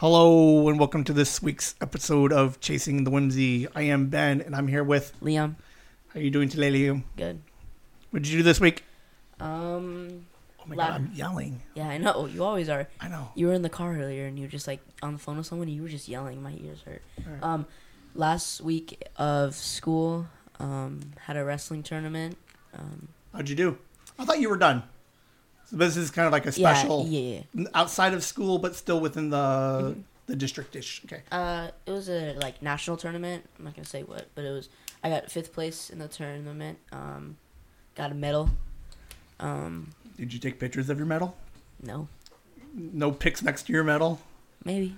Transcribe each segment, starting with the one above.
Hello and welcome to this week's episode of Chasing the Whimsy. I am Ben and I'm here with. Liam, How are you doing today, Liam? good. What did you do this week? Um, Oh my god, I'm yelling. yeah, I know. You always are. I know. You were in the car earlier and you were just like on the phone with someone and you were just yelling. My ears hurt. Um, last week of school, um, had a wrestling tournament. Um, How'd you do? I thought you were done. So this is kind of like a special yeah, yeah. outside of school, but still within the the district ish. Okay. Uh, it was a like national tournament. I'm not gonna say what, but it was. I got fifth place in the tournament. Um, got a medal. Um, Did you take pictures of your medal? no, No pics next to your medal. maybe.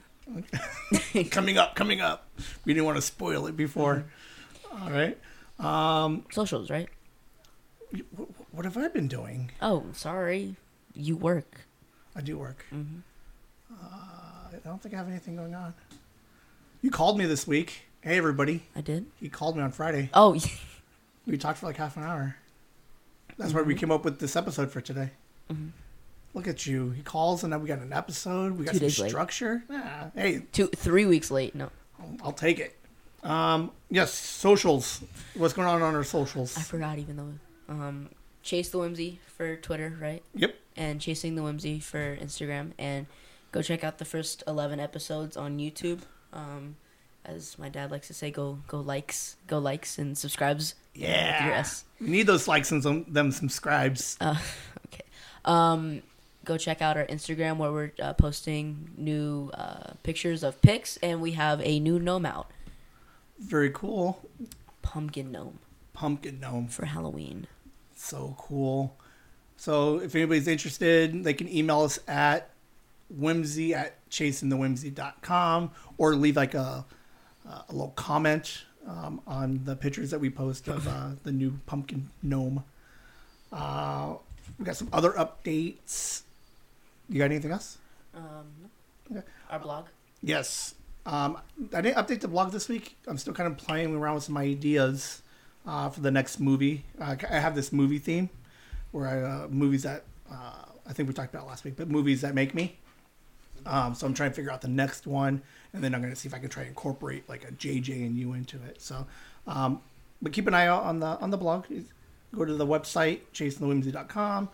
coming up, coming up. We didn't want to spoil it before. All right. Um, Socials, right? Wh- what have I been doing? Oh, sorry. You work. I do work. hmm I don't think I have anything going on. You called me this week. Hey, everybody. I did. He called me on Friday. Oh, We talked for like half an hour. That's why we came up with this episode for today. Mhm. Look at you. He calls, and then we got an episode. We got Two some structure. Yeah. Hey, two, three weeks late. No, I'll, I'll take it. Um, yes, socials. What's going on on our socials? I forgot. Even though, um, chase the whimsy for Twitter, right? Yep. And chasing the whimsy for Instagram, and go check out the first eleven episodes on YouTube. Um, as my dad likes to say, go go likes, go likes and subscribes. with your Yeah. S. We need those likes and some, them subscribes. Uh, okay. Um, go check out our Instagram where we're uh, posting new uh, pictures of pics, and we have a new gnome out, Very cool. pumpkin gnome Pumpkin gnome. for Halloween. So cool. So if anybody's interested, they can email us at whimsy at chasingthewhimsy.com or leave like a, a little comment um, on the pictures that we post of uh, the new pumpkin gnome. Uh, we got some other updates. You got anything else? Um, Okay. Our blog. Yes. Um, I didn't update the blog this week. I'm still kind of playing around with some ideas uh, for the next movie. Uh, I have this movie theme where I, uh, movies that uh, I think we talked about last week, but movies that make me. Um, so I'm trying to figure out the next one, and then I'm going to see if I can try to incorporate like a JJ and you into it. So, um, but keep an eye out on the on the blog. Go to the website chasingthewhimsy.com.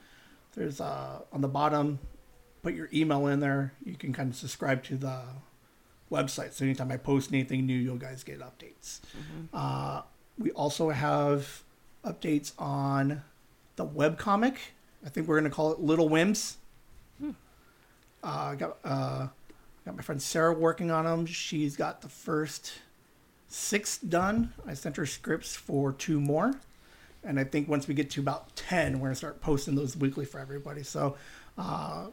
There's uh, on the bottom put your email in there. You can kind of subscribe to the website. So anytime I post anything new, you guys get updates. Uh, we also have updates on the webcomic. I think we're going to call it Little Whims. Uh, I got, uh, got my friend Sarah working on them. She's got the first six done. I sent her scripts for two more. And I think once we get to about 10, we're going to start posting those weekly for everybody. So, uh,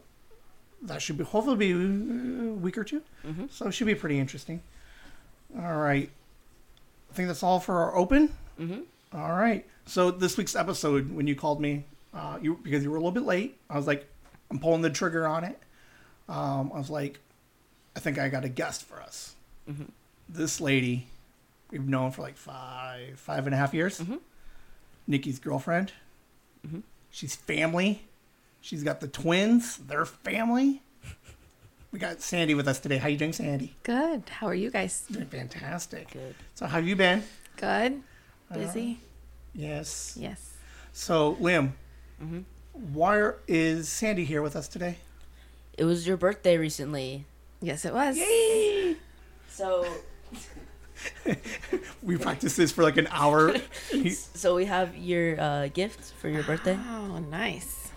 that should be hopefully be a week or 2 Mhm. So it should be pretty interesting. All right, think that's all for our open. Mm-hmm. All right. So this week's episode, when you called me, uh, you because you were a little bit late, I was like, I'm pulling the trigger on it. Um, I was like, I think I got a guest for us. Mhm. This lady, we've known for like five, five and a half years. Mhm. Nikki's girlfriend. Mhm. She's family. She's got the twins. They're family. We got Sandy with us today. How you doing, Sandy? Good. How are you guys? Doing fantastic. Good. So how you been? Good. Uh, Busy? Yes. Yes. So, Liam, Mhm. why is Sandy here with us today? It was your birthday recently, Yes, it was. Yay! so We practiced this for like an hour. So we have your uh, gift for your birthday. Oh, nice.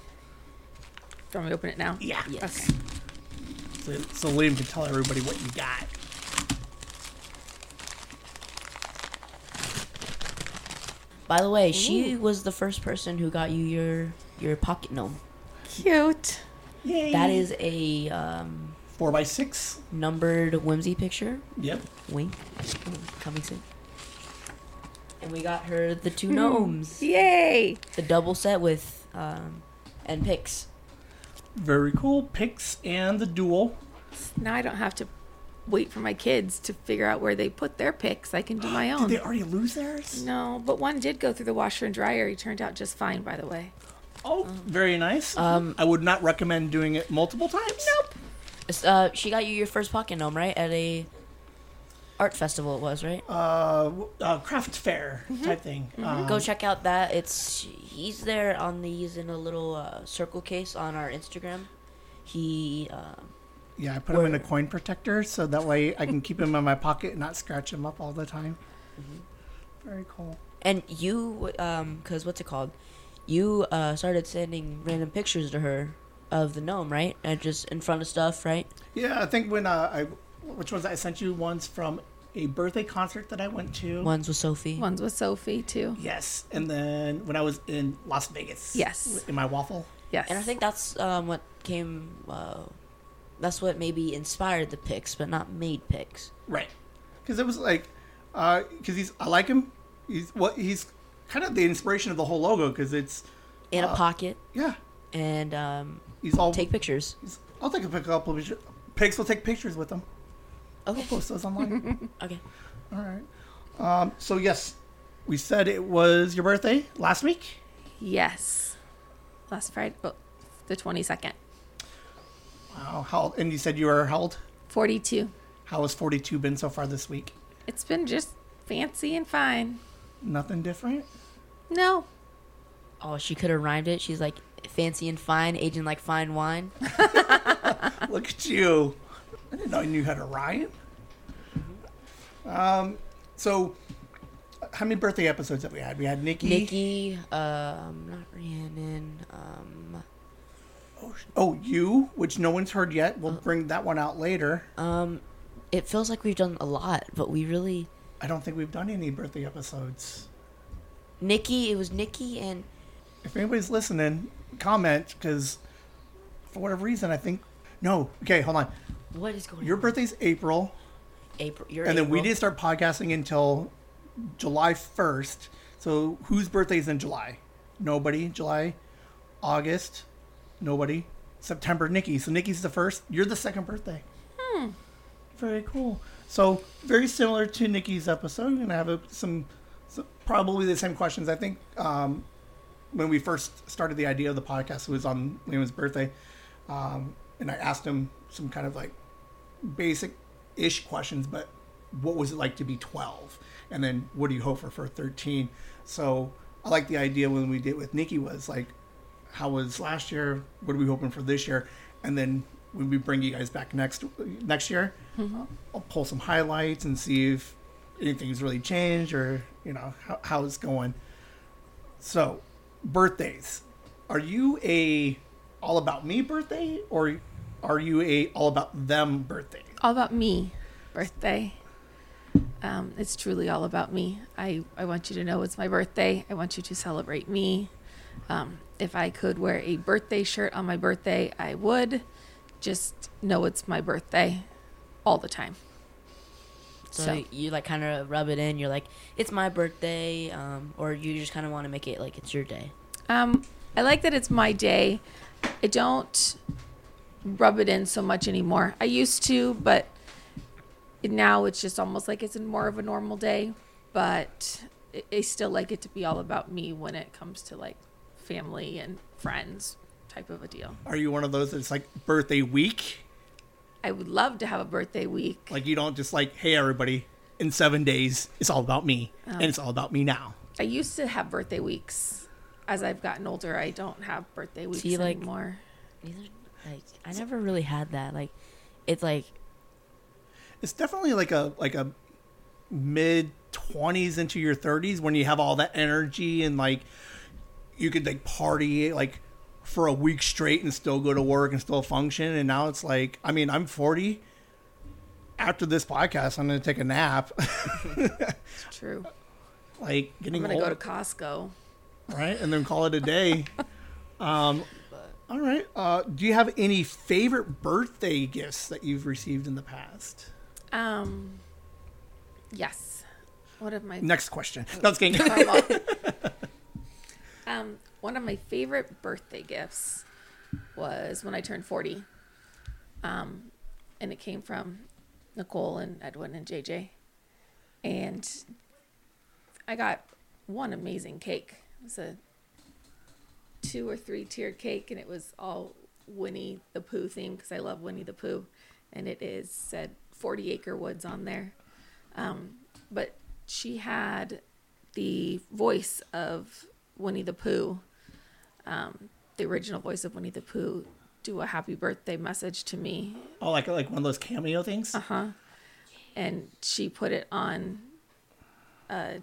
Do you want me to open it now? yeah. Yes. Okay. So, so Liam can tell everybody what you got. By the way, she was the first person who got you your your pocket gnome. Cute. Yay. That is a um, four by six. numbered whimsy picture. Yep. Wink. Coming soon. And we got her the two gnomes. Yay. The double set with um, and pics. Very cool. Picks and the duel. Now I don't have to wait for my kids to figure out where they put their picks. I can do my own. Did own. they already lose theirs? No, but one did go through the washer and dryer. He turned out just fine, by the way. Oh, very nice. Um, I would not recommend doing it multiple times. Nope. Uh, she got you your first pocket gnome, right? At a art festival, it was right. Uh, uh, craft fair type thing. Um, Go check out that. It's he's there on these in a little uh, circle case on our Instagram. He uh, Yeah, I put him in a coin protector so that way I can keep him in my pocket and not scratch him up all the time. Mm-hmm. Very cool. and you um, cause what's it called? You uh started sending random pictures to her of the gnome, right? And just in front of stuff, right? Yeah, I think when uh, I, which ones I sent you ones from a birthday concert that I went to. One's with Sophie. One's with Sophie too. Yes, and then when I was in Las Vegas. Yes. In my waffle. Yes. And I think that's um, what came. Uh, that's what maybe inspired the pics, but not made pics. Right. Because it was like, because he's I like him. He's what he's kind of the inspiration of the whole logo because it's In Uh, a pocket, yeah and um, he's all take pictures. He's, I'll take a couple of pictures. Pigs will take pictures with them. Okay. I'll post those online. Okay. all right. Um, so yes, we said it was your birthday last week. yes. Last Friday, oh, the twenty second. Wow. How and you said you were how old? Forty two. How has forty two been so far this week? It's been just fancy and fine. Nothing different. No. Oh, she could have rhymed it. She's like fancy and fine, aging like fine wine. Look at you. I didn't know you knew how to rhyme. Um, so how many birthday episodes have we had? We had Nikki. Nikki, um, not Rhiannon. Um, Oh, oh, you, which no one's heard yet. We'll bring that one out later. um, it feels like we've done a lot, but we really I don't think we've done any birthday episodes. Nikki. It was Nikki and If anybody's listening, comment because for whatever reason, I think no. Okay, hold on. What is going on? Your on? birthday's April, April. Your and then we didn't start podcasting until July first. So whose birthday's in July? Nobody. July, August, nobody. September, Nikki. So Nikki's the first. You're the second birthday. Hmm. Very cool. So very similar to Nikki's episode. We're gonna have a, some, some probably the same questions. I think um, when we first started the idea of the podcast, it was on Liam's birthday, um, and I asked him some kind of like basic ish questions, but what was it like to be 12? And then what do you hope for for 13? So I like the idea when we did with Nikki was like, how was last year? What are we hoping for this year? And then when we bring you guys back next next year, uh, I'll pull some highlights and see if anything's really changed or you know how, how it's going. So, birthdays. Are you a all about me birthday or are you a all about them birthday? All about me birthday. Um, it's truly all about me. I, I want you to know it's my birthday. I want you to celebrate me. Um, if I could wear a birthday shirt on my birthday, I would. Just know it's my birthday all the time. So, So- you like kind of rub it in. You're like, it's my birthday, um, or you just kind of want to make it like it's your day. Um, I like that it's my day. I don't rub it in so much anymore. I used to, but now it's just almost like it's more of a normal day. But I- I still like it to be all about me when it comes to like family and friends type of a deal. Are you one of those that's like birthday week? I would love to have a birthday week. Like you don't just like, hey everybody, in seven days it's all about me, Oh. and it's all about me now. I used to have birthday weeks. As I've gotten older, I don't have birthday weeks See, like- anymore. Neither, like, I never really had that. Like, it's like It's definitely like a like a mid twenties into your thirties when you have all that energy and like you could like party like for a week straight and still go to work and still function. And now it's like, I mean, I'm 40. After this podcast, I'm going to take a nap. It's true. like getting I'm getting gonna old, go to Costco. right? And then call it a day. um, all right. Uh, do you have any favorite birthday gifts that you've received in the past? Um, yes. One of my Next question. No, it's kidding. um, one of my favorite birthday gifts was when I turned forty, um, and it came from Nicole and Edwin and JJ, and I got one amazing cake. It was a two or three tiered cake, and it was all Winnie the Pooh themed because I love Winnie the Pooh. and it is said 40 acre woods on there. Um, but she had the voice of Winnie the Pooh, um, the original voice of Winnie the Pooh, do a happy birthday message to me. Oh, like like one of those cameo things. Uh huh. And she put it on a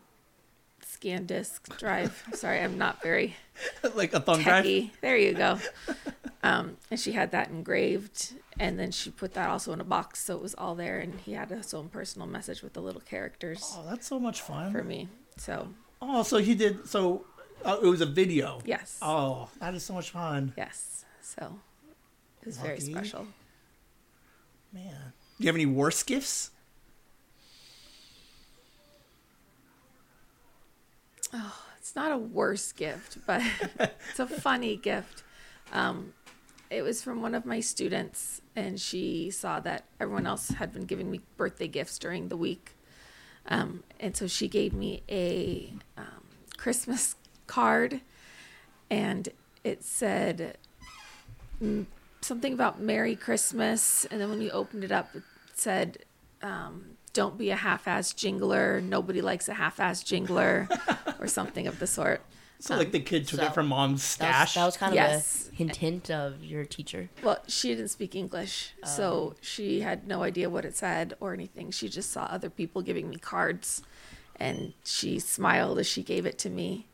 scan disk drive. Sorry, I'm not very like a thumb drive. There you go. Um, and she had that engraved, and then she put that also in a box, so it was all there. And he had his own personal message with the little characters Oh, that's so much fun. for me. So Oh, so he did. So uh, it was a video. yes, Oh, that is so much fun, yes. So it was very special. man. Do you have any worse gifts? It's not a worse gift, but it's a funny gift. Um, it was from one of my students, and she saw that everyone else had been giving me birthday gifts during the week. Um, and so she gave me a um, Christmas card, and it said mm, something about Merry Christmas. And then when you opened it up, it said, um, Don't be a half ass jingler. Nobody likes a half ass jingler, or something of the sort. So like the kid took so it from mom's That was, stash. that was kind of Yes. a hint, hint of your teacher. Well, she didn't speak English, so she had no idea what it said or anything. She just saw other people giving me cards, and she smiled as she gave it to me,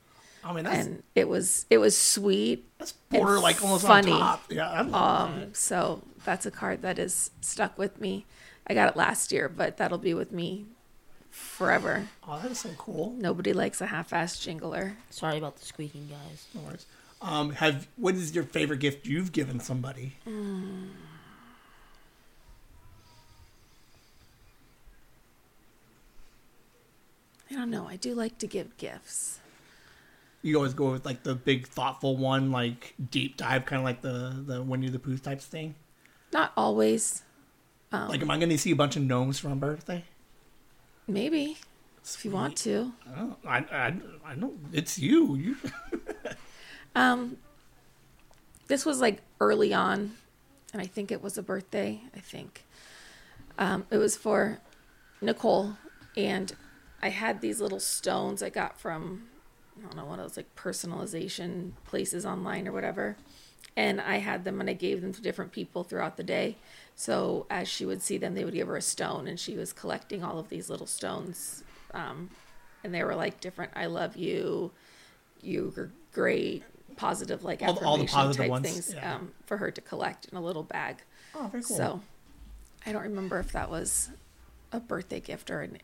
I mean, that's and it was it was sweet. that's border like almost funny. on top. Yeah, I love Um, so that's a card that is stuck with me. I got it last year, but that'll be with me forever. Oh, that is so cool. Nobody likes a half-ass jingler. Sorry about the squeaking, guys. No worries. Um, have what is your favorite gift you've given somebody? I don't know. I do like to give gifts. You always go with like the big thoughtful one, like deep dive, kind of like the the Winnie the Pooh types thing. Not always. Um, Like, am I going to see a bunch of gnomes for my birthday? Maybe if you want to. I don't. I, I, I know it's you. You. Um, this was like early on, and I think it was a birthday. I think um, it was for Nicole, and I had these little stones I got from I don't know one of those like personalization places online or whatever, and I had them and I gave them to different people throughout the day. So as she would see them, they would give her a stone, and she was collecting all of these little stones, um, and they were like different. I love you. You're great. Positive like All the- all the affirmation positive type ones, things yeah. um, for her to collect in a little bag. Oh, very cool. So I don't remember if that was a birthday gift or an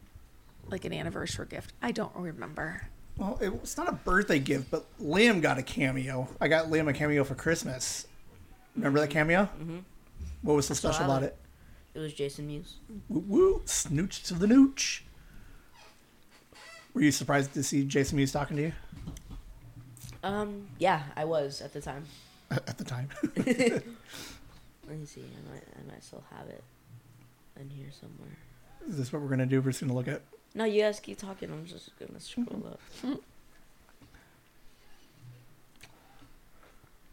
like an anniversary gift. I don't remember. Well, it, it's not a birthday gift, but Liam got a cameo. I got Liam a cameo for Christmas. Remember that cameo? Mm-hmm. What was so special about it. it? Was Jason Mewes. Woo woo, snooch to the nooch. Were you surprised to see Jason Mewes talking to you Um, yeah, I was at the time. at the time? Let me see. I might, I might still have it in here somewhere. Is this what we're gonna do? We're just gonna look at. No, you guys keep talking. I'm just gonna scroll up.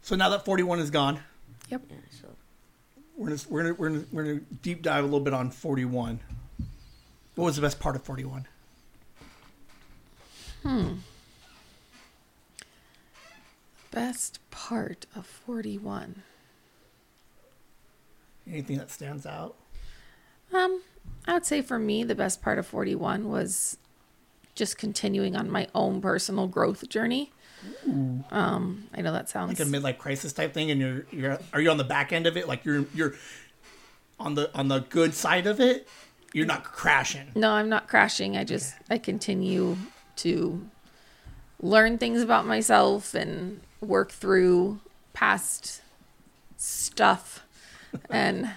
So now that 41 is gone, Yeah, so we're gonna we're gonna we're gonna, we're gonna deep dive a little bit on 41. What was the best part of 41? Hmm. Best part of 41. Anything that stands out? Um, I would say for me, the best part of 41 was just continuing on my own personal growth journey. Um, I know that sounds Like a midlife crisis type thing, and you're you're are you on the back end of it? Like you're you're on the on the good side of it. You're not crashing. No, I'm not crashing. I just I continue to learn things about myself and work through past stuff and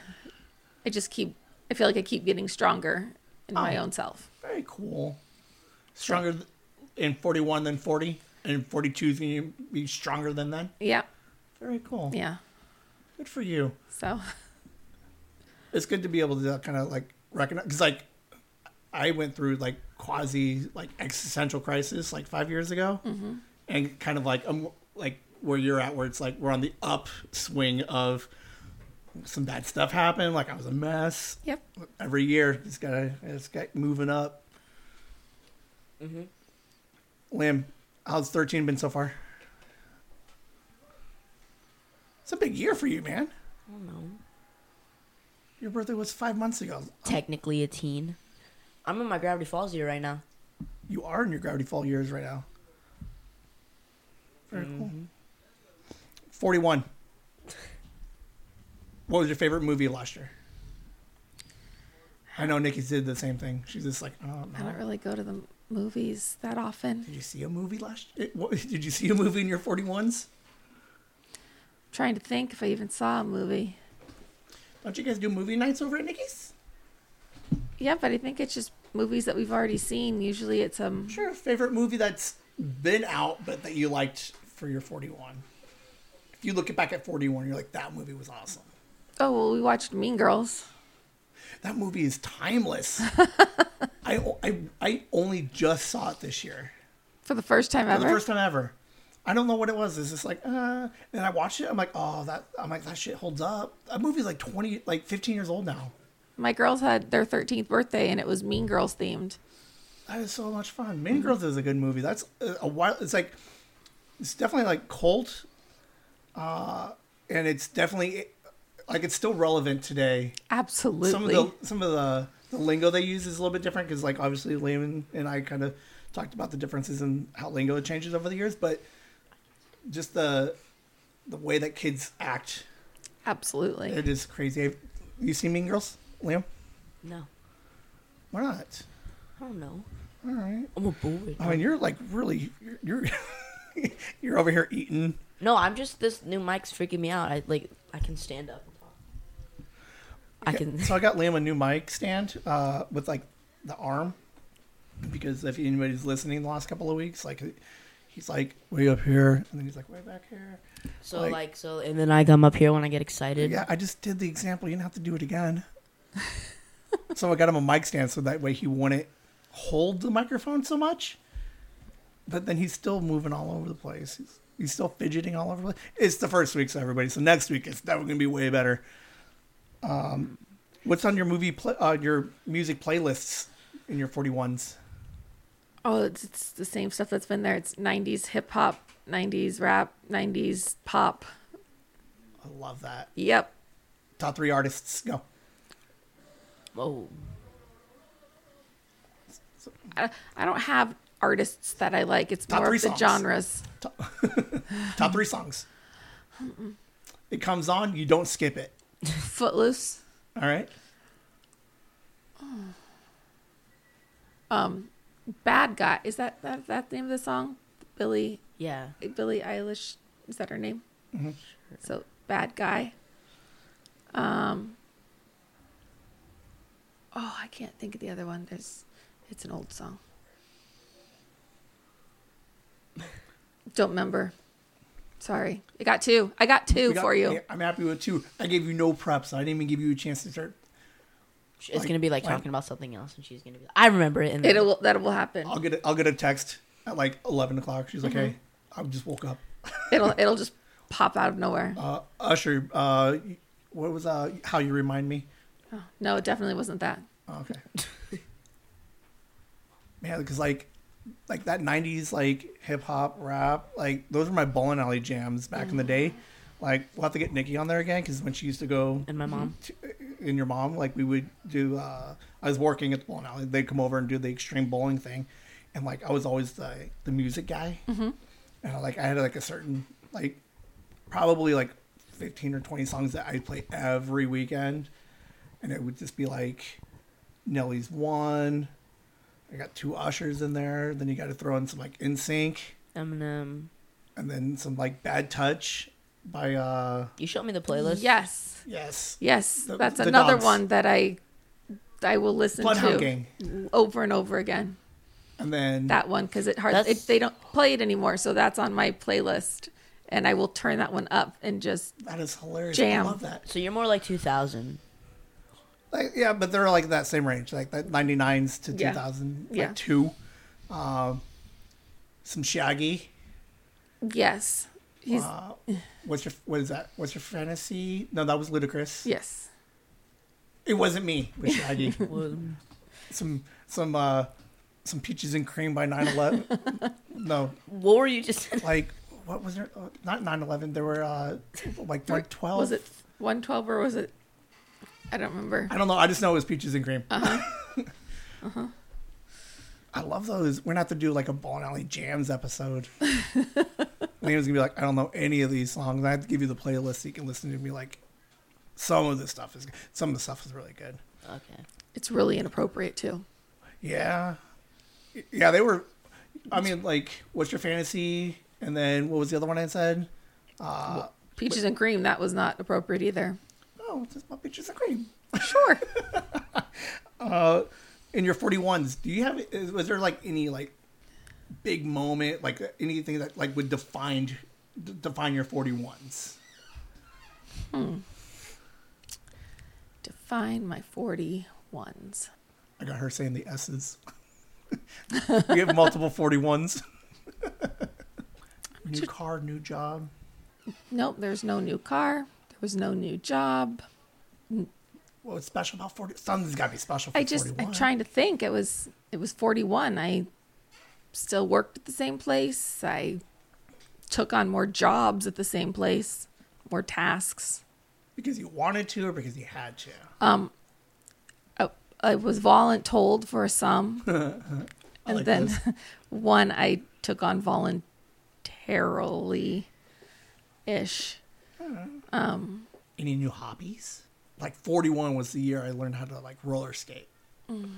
I just keep I feel like I keep getting stronger in my Oh. own self. Very cool. Stronger th- in 41 than 40, and 42 is going to be stronger than then. Yeah. Very cool. Yeah. Good for you. So It's good to be able to kind of like recognize because like I went through like quasi like existential crisis like five years ago, and kind of like um like where you're at, where it's like we're on the upswing of some bad stuff happened. Like I was a mess. Yep. Every year, just gotta just get moving up. Mm-hmm. Liam, how's thirteen been so far? It's a big year for you, man. I don't know. Your birthday was five months ago. Technically a teen. I'm in my Gravity Falls year right now. You are in your Gravity Fall years right now. Very cool. Mm-hmm. 41. What was your favorite movie last year? I know Nikki did the same thing. She's just like, oh, I don't really go to the movies that often. Did you see a movie last year? What, did you see a movie in your 41s? I'm trying to think if I even saw a movie. Don't you guys do movie nights over at Nikki's? Yeah, but I think it's just movies that we've already seen. Usually it's um Sure. Favorite movie that's been out but that you liked for your 41? If you look back at 41, you're like, that movie was awesome. Oh well we watched Mean Girls. That movie is timeless. I, I, I only just saw it this year. For the first time For ever. the first time ever. I don't know what it was. It's just like, uh, and I watched it. I'm like, oh, that. I'm like, that shit holds up. That movie's like 20, like 15 years old now. My girls had their 13th birthday and it was Mean Girls themed. That is so much fun. Mean Girls is a good movie. That's a, a while. It's like, it's definitely like cult, uh, and it's definitely like it's still relevant today. Absolutely. Some of the some of the, the lingo they use is a little bit different because like obviously Liam and I kind of talked about the differences in how lingo changes over the years, but just the the way that kids act, Absolutely. it is crazy. Have you seen Mean Girls, Liam? No. Why not? I don't know. All right. I'm a boy. I mean, you're like really you're you're, you're over here eating. No, I'm just this new mic's freaking me out. I like I can stand up and talk. I can So I got Liam a new mic stand uh, with like the arm because if anybody's listening the last couple of weeks, like he's like way up here and then he's like way back here. so like- like, so and then I come up here when I get excited. Yeah, I just did the example. You do not have to do it again. so I got him a mic stand so that way he wouldn't hold the microphone so much. But then he's still moving all over the place. He's, he's still fidgeting all over the place. It's the first week, so everybody. So next week it's definitely gonna be way better. Um, what's on your movie play, uh, your music playlists in your forty ones? Oh, it's, it's the same stuff that's been there. It's 90s hip hop, 90s rap, 90s pop. I love that. Yep. Top three artists. Go. Oh, I, I don't have artists that I like. It's Top more of the songs. genres. Top three songs. It comes on, you don't skip it. Footloose. All right. Um, Bad Guy. Is that, that that name of the song? Billie yeah. Billie Eilish. Is that her name? Mm-hmm. So Bad Guy. Um. Oh, I can't think of the other one. There's, it's an old song. Don't remember. Sorry, I got two. I got two got- for you. yeah, I'm happy with two. I gave you no prep, so I didn't even give you a chance to start. It's Like- gonna be like like- talking about something else, and she's gonna be. like, I remember it. And then, It'll that will happen. I'll get a, I'll get a text at like 11 o'clock. She's like, Mm-hmm. "Hey, I just woke up." It'll it'll just pop out of nowhere. Uh, Usher, uh, what was uh, how you remind me? Oh, no, it definitely wasn't that. Oh, okay. Man, because like, like that '90s like hip hop rap, like those were my bowling alley jams back in the day. Like we'll have to get Nikki on there again because when she used to go and my mom. to, and your mom, like we would do. Uh, I was working at the bowling alley. They'd come over and do the extreme bowling thing, and like I was always the the music guy, mm-hmm. and I, like I had like a certain like probably like fifteen or twenty songs that I'd play every weekend, and it would just be like Nelly's one. I got two ushers in there. Then you got to throw in some like NSYNC, Eminem. and then some like Bad Touch by uh You showed me the playlist. Yes, yes yes, The- that's the another dogs. one that I I will listen Bloodhound to Gang, over and over again. and then That one because it hard it, they don't play it anymore, so that's on my playlist, and I will turn that one up and just that is hilarious. Jam. I love that. So you're more like 2000. Like, yeah, but they're like that same range, like that 99s to Yeah. 2000, like Yeah. two. Um, some Shaggy. yes, He's Uh, what's your what is that? What's your fantasy? No, that was Ludacris. yes. It wasn't me with Shaggy. Some some uh some peaches and cream by 9/11. no, what were you just? like what was there? Uh, not 9/11. There were uh like 112. Was it 112 or was it? I don't remember. I don't know. I just know it was peaches and cream. Uh-huh. uh huh. I love those. We're gonna have to do like a Ball and Alley Jams episode. Liam's gonna be like, I don't know any of these songs. I have to give you the playlist so you can listen to me. Like, some of this stuff is some of the stuff is really good. Okay. It's really inappropriate too. Yeah, yeah. They were. I mean, like, what's your fantasy? And then what was the other one I said? Uh, Peaches and cream. That was not appropriate either. Oh, it's just about peaches and cream. Sure. Uh, in your 41s, do you have, is- was there like any like big moment, like anything that like would define, d- define your 41s? Hmm. Define my 41s. I got her saying the S's. we have multiple 41s. new car, new job. Nope. There's no new car. Was no new job. What's special about 40? Something's got to be special for I just 41. I'm trying to think. It was it was 41. I still worked at the same place. I took on more jobs at the same place, more tasks. Because you wanted to or because you had to? Um, I, I was voluntold for some, and like then this. one I took on voluntarily ish. Any new hobbies? Like 41 was the year I learned how to like roller skate. Mm.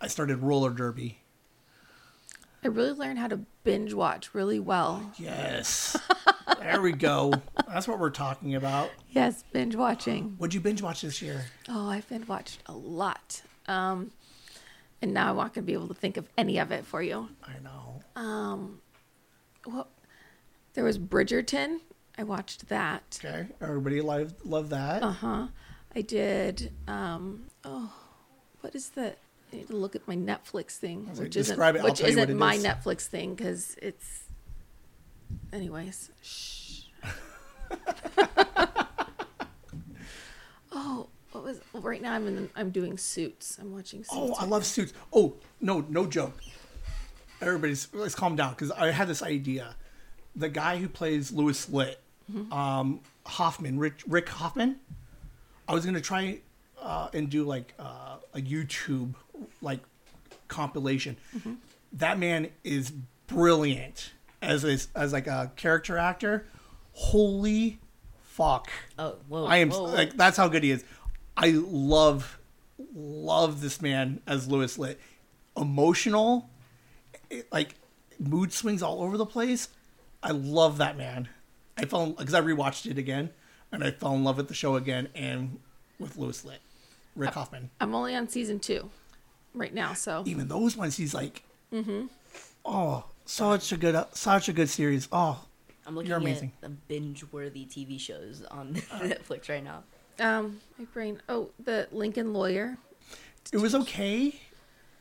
I started roller derby. I really learned how to binge watch really well. Yes. there we go. That's what we're talking about. Yes, binge watching. What'd you binge watch this year? Oh, I've binge watched a lot. Um, and now I'm not going to be able to think of any of it for you. I know. Um, well, there was Bridgerton. I watched that. Okay. Everybody love love that. Uh huh. I did. Um, oh, what is the? I need to look at my Netflix thing, like, which isn't it, I'll which tell you what isn't my is. Netflix thing because it's. Anyways, shh. oh, what was? Well, right now I'm in. I'm doing Suits. I'm watching Suits. Oh, I love now. suits. Oh, no, no joke. Everybody's let's calm down because I had this idea. The guy who plays Louis Litt, Mm-hmm. um, Hoffman, Rick, Rick Hoffman. I was gonna try uh, and do like uh, a YouTube like compilation. Mm-hmm. That man is brilliant as a, as like a character actor. Holy fuck! Oh, whoa. I am whoa, whoa. like that's how good he is. I love love this man as Louis Litt. Emotional, it- like mood swings all over the place. I love that man. I fell because I rewatched it again, and I fell in love with the show again and with Louis Litt, Rick Hoffman. I'm only on season two, right now. So Even those ones, he's like, Mm-hmm. oh, such a good, such a good series. Oh, I'm looking you're amazing. at the binge-worthy TV shows on Uh. Netflix right now. um, my brain. Oh, the Lincoln Lawyer. it was okay.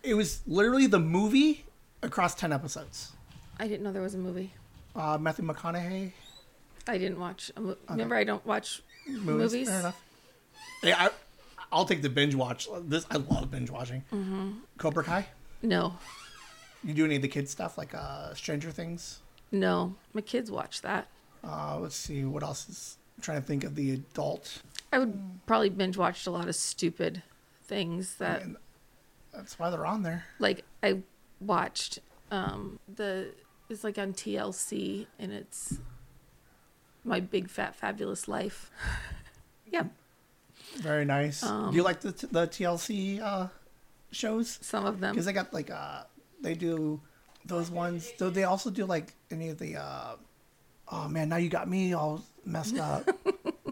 It was literally the movie across ten episodes. I didn't know there was a movie. Uh, Matthew McConaughey. I didn't watch. A mo- Remember, I don't watch movies. movies. Fair enough. Yeah, I, I'll take the binge watch. This I love binge watching. Mm-hmm. Cobra Kai. No, You do any of the kids stuff like uh, Stranger Things? no, my kids watch that. Uh, let's see what else is. I'm trying to think of the adult. I would probably binge watched a lot of stupid things that, And that's why they're on there. like, I watched um the it's like on TLC and it's my big fat fabulous life. yeah, Very nice. Um, do you like the the TLC uh, shows? some of them. Because they got like uh, they do those ones. Do they also do like any of the? Uh, oh man, now you got me all messed up.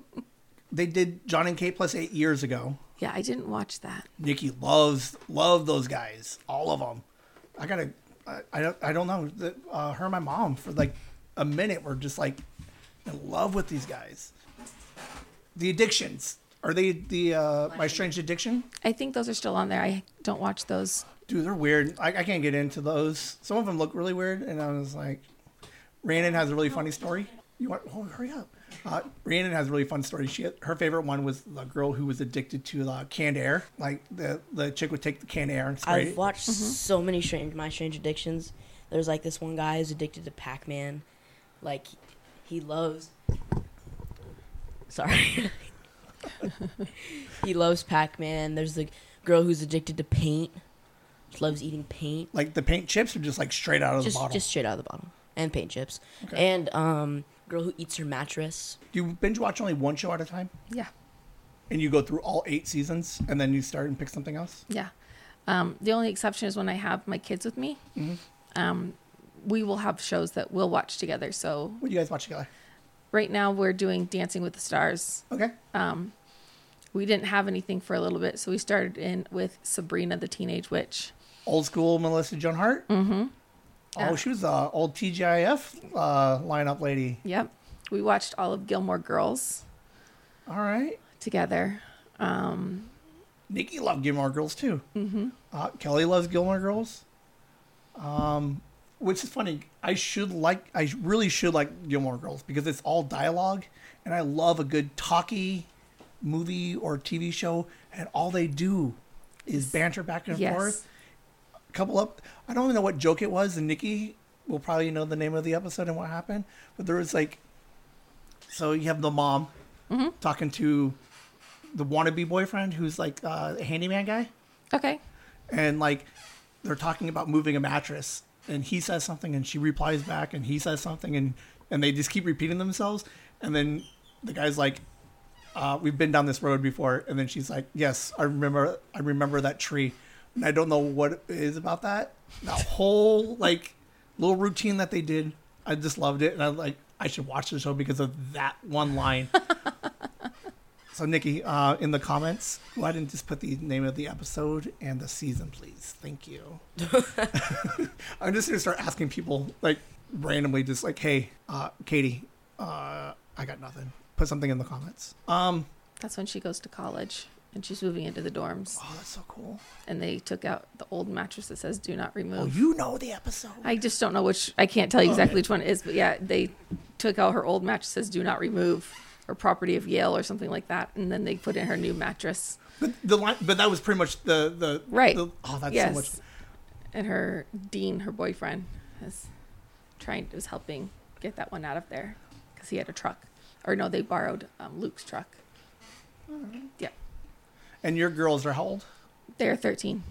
they did Jon and Kate plus eight years ago. Yeah, I didn't watch that. Nikki loves love those guys, all of them. I gotta, I, I don't, I don't know. The- Uh, her and my mom for like a minute were just like in love with these guys. The addictions are they the uh, my strange addiction? I think those are still on there. I don't watch those. Dude, they're weird. I, I can't get into those. Some of them look really weird, and I was like, Rhiannon has a really funny story. You want? Oh, hurry up. Uh, Rhiannon has a really fun story. She her favorite one was the girl who was addicted to uh, canned air. Like the the chick would take the canned air and spray. I've it. watched so many strange my strange addictions. There's like this one guy who's addicted to Pac-Man. Like he loves Sorry. he loves Pac-Man. There's the girl who's addicted to paint. She loves eating paint. Like the paint chips are just like straight out of Just the bottle. just straight out of the bottle. And paint chips. Okay. And um girl who eats her mattress. Do you binge watch only one show at a time, Yeah. and you go through all eight seasons, and then you start and pick something else? Yeah. Um, the only exception is when I have my kids with me. Um, we will have shows that we'll watch together. So What do you guys watch together? right now we're doing Dancing with the Stars. Okay. Um, we didn't have anything for a little bit, so we started in with Sabrina the Teenage Witch. Old school Melissa Joan Hart. Mm-hmm. Oh, Yeah. she was the old TGIF uh, lineup lady. Yep. We watched all of Gilmore Girls All right. together. Um, Nikki loved Gilmore Girls too. Mm-hmm. Uh, Kelly loves Gilmore Girls. Um, which is funny. I should like. I really should like Gilmore Girls because it's all dialogue, and I love a good talky movie or TV show, and all they do is banter back and Yes. forth. A couple up. I don't even know what joke it was, and Nikki will probably know the name of the episode and what happened. But there was like, so you have the mom talking to the wannabe boyfriend who's like uh, a handyman guy, Okay. and like they're talking about moving a mattress, and he says something, and she replies back, and he says something, and and they just keep repeating themselves, and then the guy's like, uh, "We've been down this road before," and then she's like, "Yes, I remember. I remember that tree." And I don't know what it is about that. That whole like little routine that they did, I just loved it, and I like I should watch the show because of that one line. So, Nikki, uh, in the comments, go ahead and just put the name of the episode and the season, please. Thank you. I'm just gonna start asking people like randomly, just like, "Hey, uh, Katie, uh, I got nothing." Put something in the comments. Um, That's when she goes to college and she's moving into the dorms. oh, that's so cool. And they took out the old mattress that says "Do not remove." Oh, you know the episode. I just don't know which. I can't tell you exactly Okay. which one it is, but yeah, they took out her old mattress that says "Do not remove" or "Property of Yale" or something like that, and then they put in her new mattress. But the line, but that was pretty much the the Right. the- oh, that's yes. so much. And her dean, her boyfriend, is trying was helping get that one out of there because he had a truck, or no, they borrowed um, Luke's truck. Yeah, And your girls are how old? they're thirteen,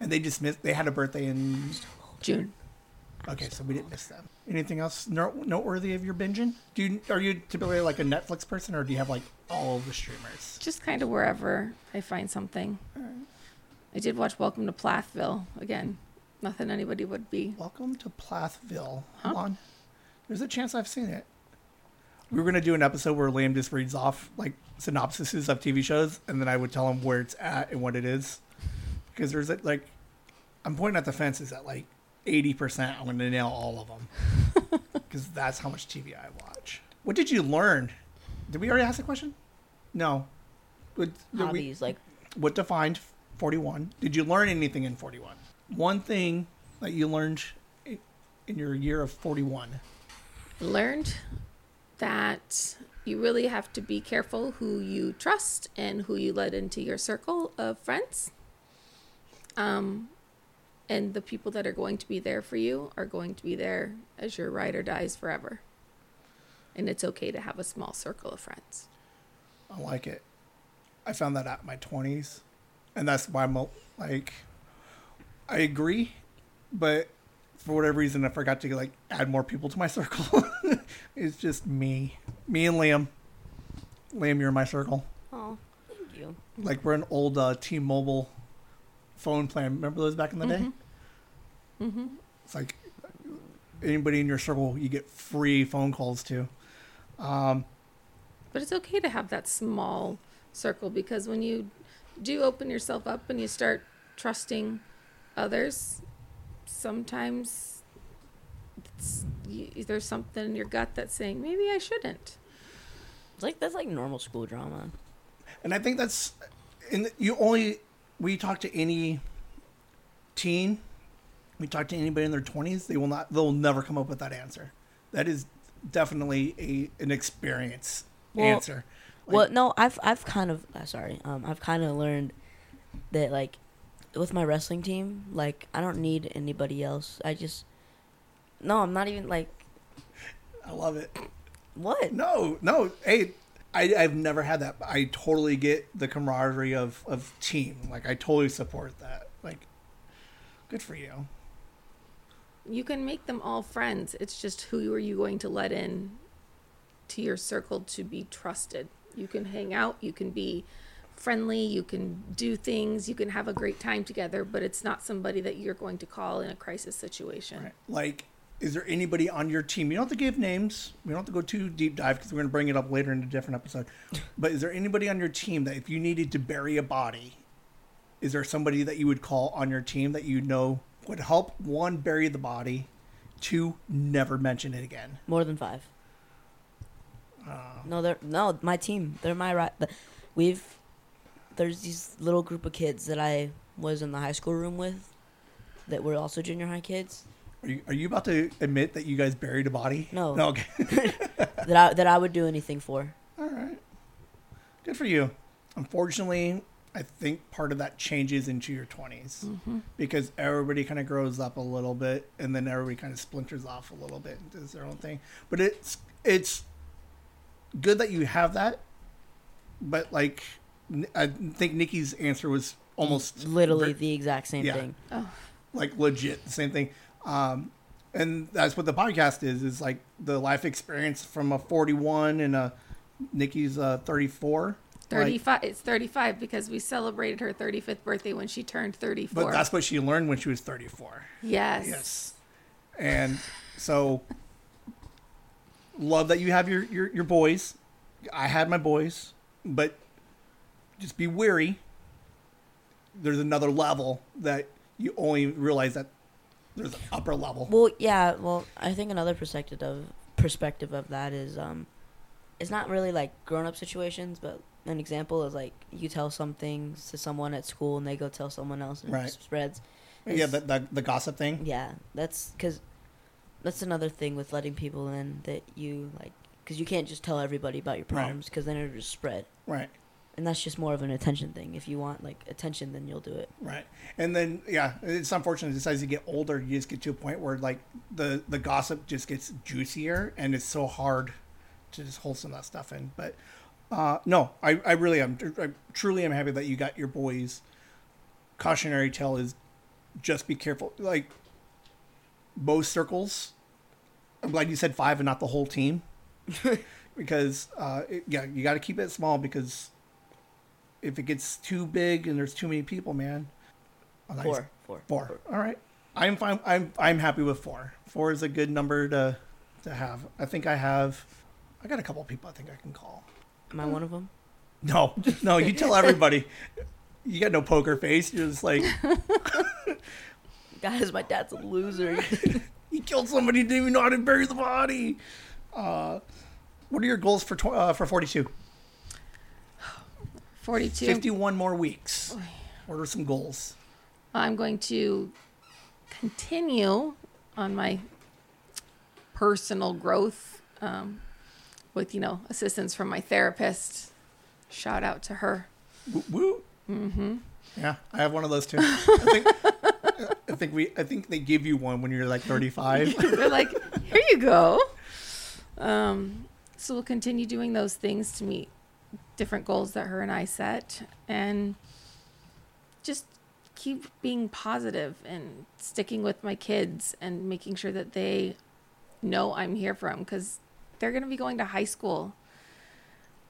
And they just missed. They had a birthday in. June. Okay, so we didn't miss them. Anything else noteworthy of your binging? Do you are you typically like a Netflix person, or do you have like all of the streamers? Just kind of wherever I find something. I did watch Welcome to Plathville again. Nothing anybody would be. Welcome to Plathville. Huh? Hold on. There's a chance I've seen it. We were gonna do an episode where Liam just reads off like synopsises of TV shows, and then I would tell him where it's at and what it is, because there's like, I'm pointing at the fences at like eighty percent. I'm gonna nail all of them, because that's how much TV I watch. What did you learn? Did we already ask the question? No. What, did we- like what defined 41 did you learn anything in 41 one thing that you learned in your year of 41 learned that you really have to be careful who you trust and who you let into your circle of friends. Um, and the people that are going to be there for you are going to be there as your ride or dies forever. And it's okay to have a small circle of friends. i like it i found that out in my 20s and that's why i'm like i agree but for whatever reason i forgot to like add more people to my circle it's just me me and liam liam you're in my circle oh thank you. like we're an old uh, T-Mobile phone plan. Remember those back in the day? Mm-hmm. It's like anybody in your circle you get free phone calls to. Um, But it's okay to have that small circle because when you do open yourself up and you start trusting others, sometimes it's, you, there's something in your gut that's saying maybe I shouldn't. It's like that's like normal school drama. and I think that's and you only we talk to any teen, we talk to anybody in their twenties, they will not they'll never come up with that answer. That is definitely a an experience Well, answer. Like, well, no, I've I've kind of uh, sorry. Um, I've kind of learned that like with my wrestling team, like I don't need anybody else. I just no, I'm not even like I love it. what. No, no. Hey, I, I've never had that. I totally get the camaraderie of, of team. Like, I totally support that. Like, good for you. You can make them all friends. It's just who are you going to let in to your circle to be trusted. You can hang out, you can be friendly, you can do things, you can have a great time together, but it's not somebody that you're going to call in a crisis situation. Right. Like, is there anybody on your team? You don't have to give names. We don't have to go too deep dive because we're going to bring it up later in a different episode. But is there anybody on your team that if you needed to bury a body, is there somebody that you would call on your team that you know would help one bury the body, two never mention it again? More than five. Uh, No, they're no my team. They're my right. We've there's these little group of kids that I was in the high school room with, that were also junior high kids. Are you, are you about to admit that you guys buried a body? No. No. Okay. that I that I would do anything for. All right. Good for you. Unfortunately, I think part of that changes into your 20s because everybody kind of grows up a little bit and then everybody kind of splinters off a little bit and does their own thing. But it's it's good that you have that. But like I think Nikki's answer was almost Literally ver- the exact same Yeah. thing. like legit the same thing um and that's what the podcast is is like the life experience from a 41 and a nikki's uh 34 Like, 35 it's 35 because we celebrated her 35th birthday when she turned 34 but that's what she learned when she was 34 yes. Yes. And so love that you have your your, your boys. I had my boys but just be wary. There's another level that you only realize that there's an upper level. Well, yeah. Well, I think another perspective of perspective of that is um, it's not really like grown up situations, but an example is like you tell something to someone at school and they go tell someone else and Right. it spreads. yeah the, the, the gossip thing Yeah, that's because that's another thing with letting people in that you like because you can't just tell everybody about your problems because then it'll just spread. right And that's just more of an attention thing. If you want like attention, then you'll do it. Right. And then yeah, it's unfortunate just as you get older, you just get to a point where like the the gossip just gets juicier and it's so hard to just hold some of that stuff in. But uh no, I, I really am I truly am happy that you got your boys cautionary tale is just be careful. Like most circles I'm glad you said five and not the whole team. because uh it, yeah, you got to keep it small because if it gets too big and there's too many people, man. Oh, nice. Four, four, Four. All right. I'm fine. I'm I'm happy with four. Four is a good number to to have. I think I have. I got a couple people I think I can call. Am I one of them? No, no. You tell everybody. You got no poker face. You're just like Guys, my dad's a loser. he killed somebody. Didn't even know how to bury the body. Uh, what are your goals for tw- uh, for 42? 42 51 more weeks. What are some goals? I'm going to continue on my personal growth um, with, you know, assistance from my therapist. Shout out to her. Woo. woo. Mm-hmm. Yeah, I have one of those too. I think, I think we. I think they give you one when you're like 35. They're like, here you go. Um, so we'll continue doing those things to meet different goals that her and I set and just keep being positive and sticking with my kids and making sure that they know I'm here for them because they're going to be going to high school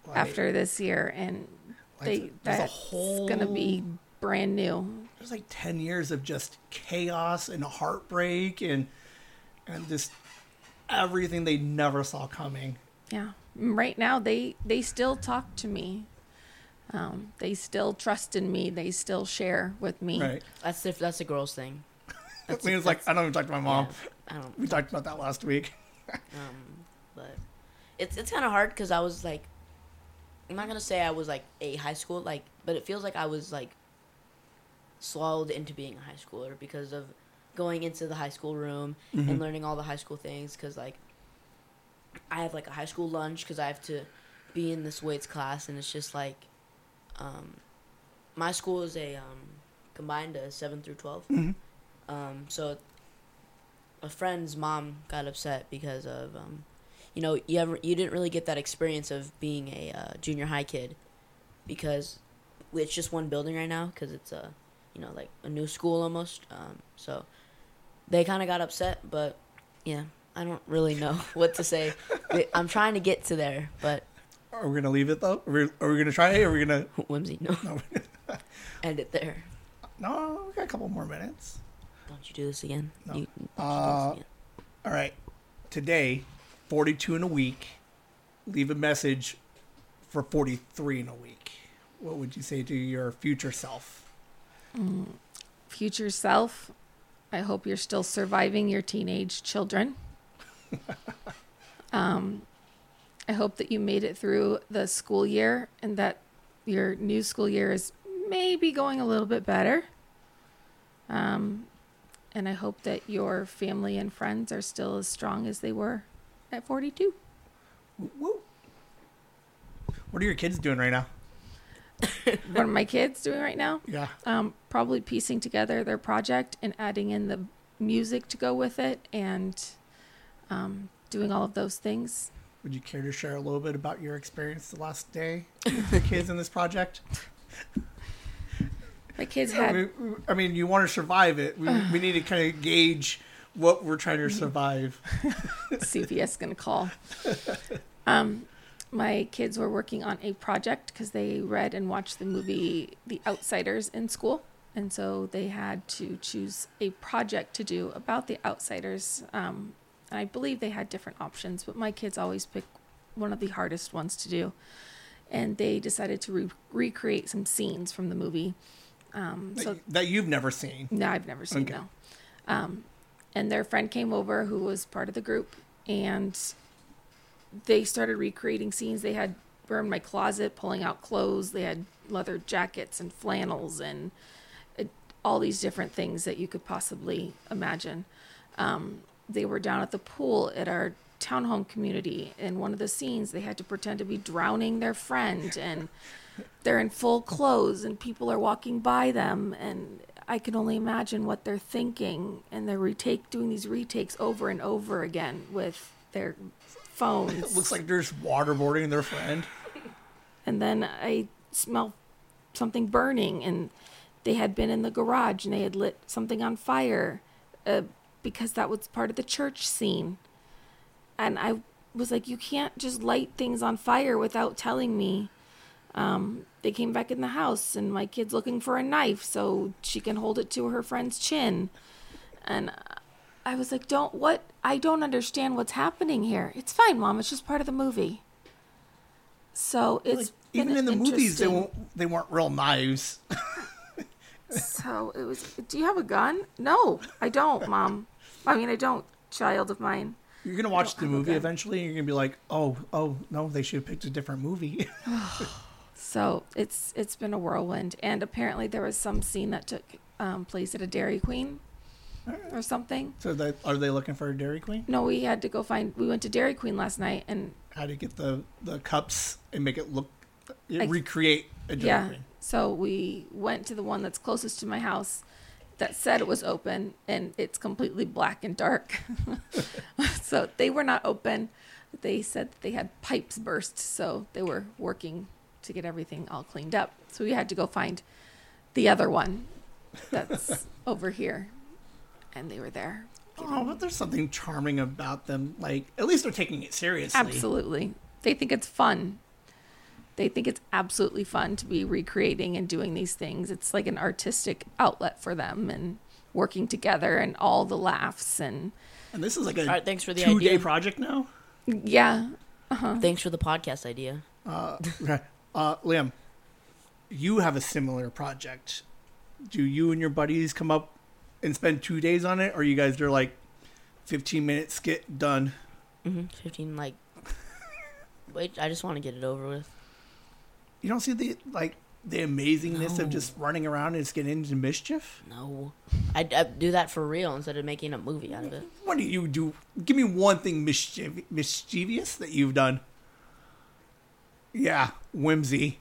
Like, after this year and they there's that's whole going to be brand new. There's like 10 years of just chaos and heartbreak and and just everything they never saw coming. Yeah. Right now they they still talk to me. Um, they still trust in me. They still share with me. Right. that's the, that's a girl's thing. I mean, it's like I don't even talk to my mom. Yeah, I don't. We talked about that last week. Um, but it's it's kind of hard because I was like, I'm not gonna say I was like a high school like, but it feels like I was like swallowed into being a high schooler because of going into the high school room Mm-hmm. and learning all the high school things. Because like, I have like a high school lunch because I have to be in this weights class, and it's just like, um, my school is a um, combined a seven through 12 Mhm. Um, so a friend's mom got upset because of um, you know you ever you didn't really get that experience of being a uh, junior high kid because it's just one building right now because it's a you know like a new school almost. Um, so they kind of got upset, but yeah, I don't really know what to say. I'm trying to get to there, but Are we gonna leave it though? Are we, are we gonna try it? Are we gonna? whimsy, no, No, end it there. no, we got a couple more minutes. Don't you do this again? No. You, don't do Uh, this again. All right. Today, 42 in a week. Leave a message for 43 in a week. What would you say to your future self? Future self, I hope you're still surviving your teenage children. um, I hope that you made it through the school year and that your new school year is maybe going a little bit better. Um, and I hope that your family and friends are still as strong as they were at 42. Woo. What are your kids doing right now? what are my kids doing right now? Yeah. um, probably piecing together their project and adding in the music to go with it and um, doing all of those things. Would you care to share a little bit about your experience the last day with the kids in this project? My kids I had mean, I mean, you want to survive it. We, we need to kind of gauge what we're trying to survive. CPS going to call. Um, my kids were working on a project because they read and watched the movie The Outsiders in school. And so they had to choose a project to do about the outsiders. Um, and I believe they had different options, but my kids always pick one of the hardest ones to do. And they decided to re- recreate some scenes from the movie. Um, so that, you've never seen. no, I've never seen Okay. no. Um, and their friend came over who was part of the group, and they started recreating scenes. They had burned my closet, pulling out clothes. They had leather jackets and flannels and uh, all these different things that you could possibly imagine. Um, they were down at the pool at our townhome community. In one of the scenes, they had to pretend to be drowning their friend, and they're in full clothes, and people are walking by them, and I can only imagine what they're thinking. And they're retake doing these retakes over and over again with their phones. It looks like they're just waterboarding their friend. and then I smell something burning, and they had been in the garage and they had lit something on fire uh, because that was part of the church scene. And I was like, you can't just light things on fire without telling me. Um, they came back in the house, and my kid's looking for a knife so she can hold it to her friend's chin. And I was like, don't, what? I don't understand what's happening here. It's fine, mom. It's just part of the movie. So it's Like, even in the movies, they won't. They weren't real knives. So it was. Do you have a gun? No, I don't, mom. I mean, I don't, child of mine. You're gonna watch the movie eventually, and you're gonna be like, "Oh, oh no, they should have picked a different movie." So it's it's been a whirlwind, and apparently there was some scene that took um, place at a Dairy Queen or something. so, that, are they looking for a Dairy Queen? No, we had to go find. We went to Dairy Queen last night, and How to get the the cups and make it look, I- recreate a Dairy yeah. Queen? So we went to the one that's closest to my house that said it was open and it's completely black and dark. so they were not open. They said that they had pipes burst, so they were working to get everything all cleaned up. So we had to go find the other one that's over here. And they were there. Oh, but there's something charming about them. Like, at least they're taking it seriously. Absolutely. They think it's fun. They think it's absolutely fun to be recreating and doing these things. It's like an artistic outlet for them and working together and all the laughs and And this is like a All right, thanks for the two day project now. yeah. Thanks for the podcast idea. Uh, uh, Liam, you have a similar project. Do you and your buddies come up and spend two days on it, or you guys are like, fifteen minute skit done? hmm Fifteen, like. Wait, I just want to get it over with. You don't see the like the amazingness No. of just running around and just getting into mischief? No, I'd, I'd do that for real instead of making a movie out of it. What do you do? Give me one thing mischief- mischievous that you've done. Yeah, whimsy.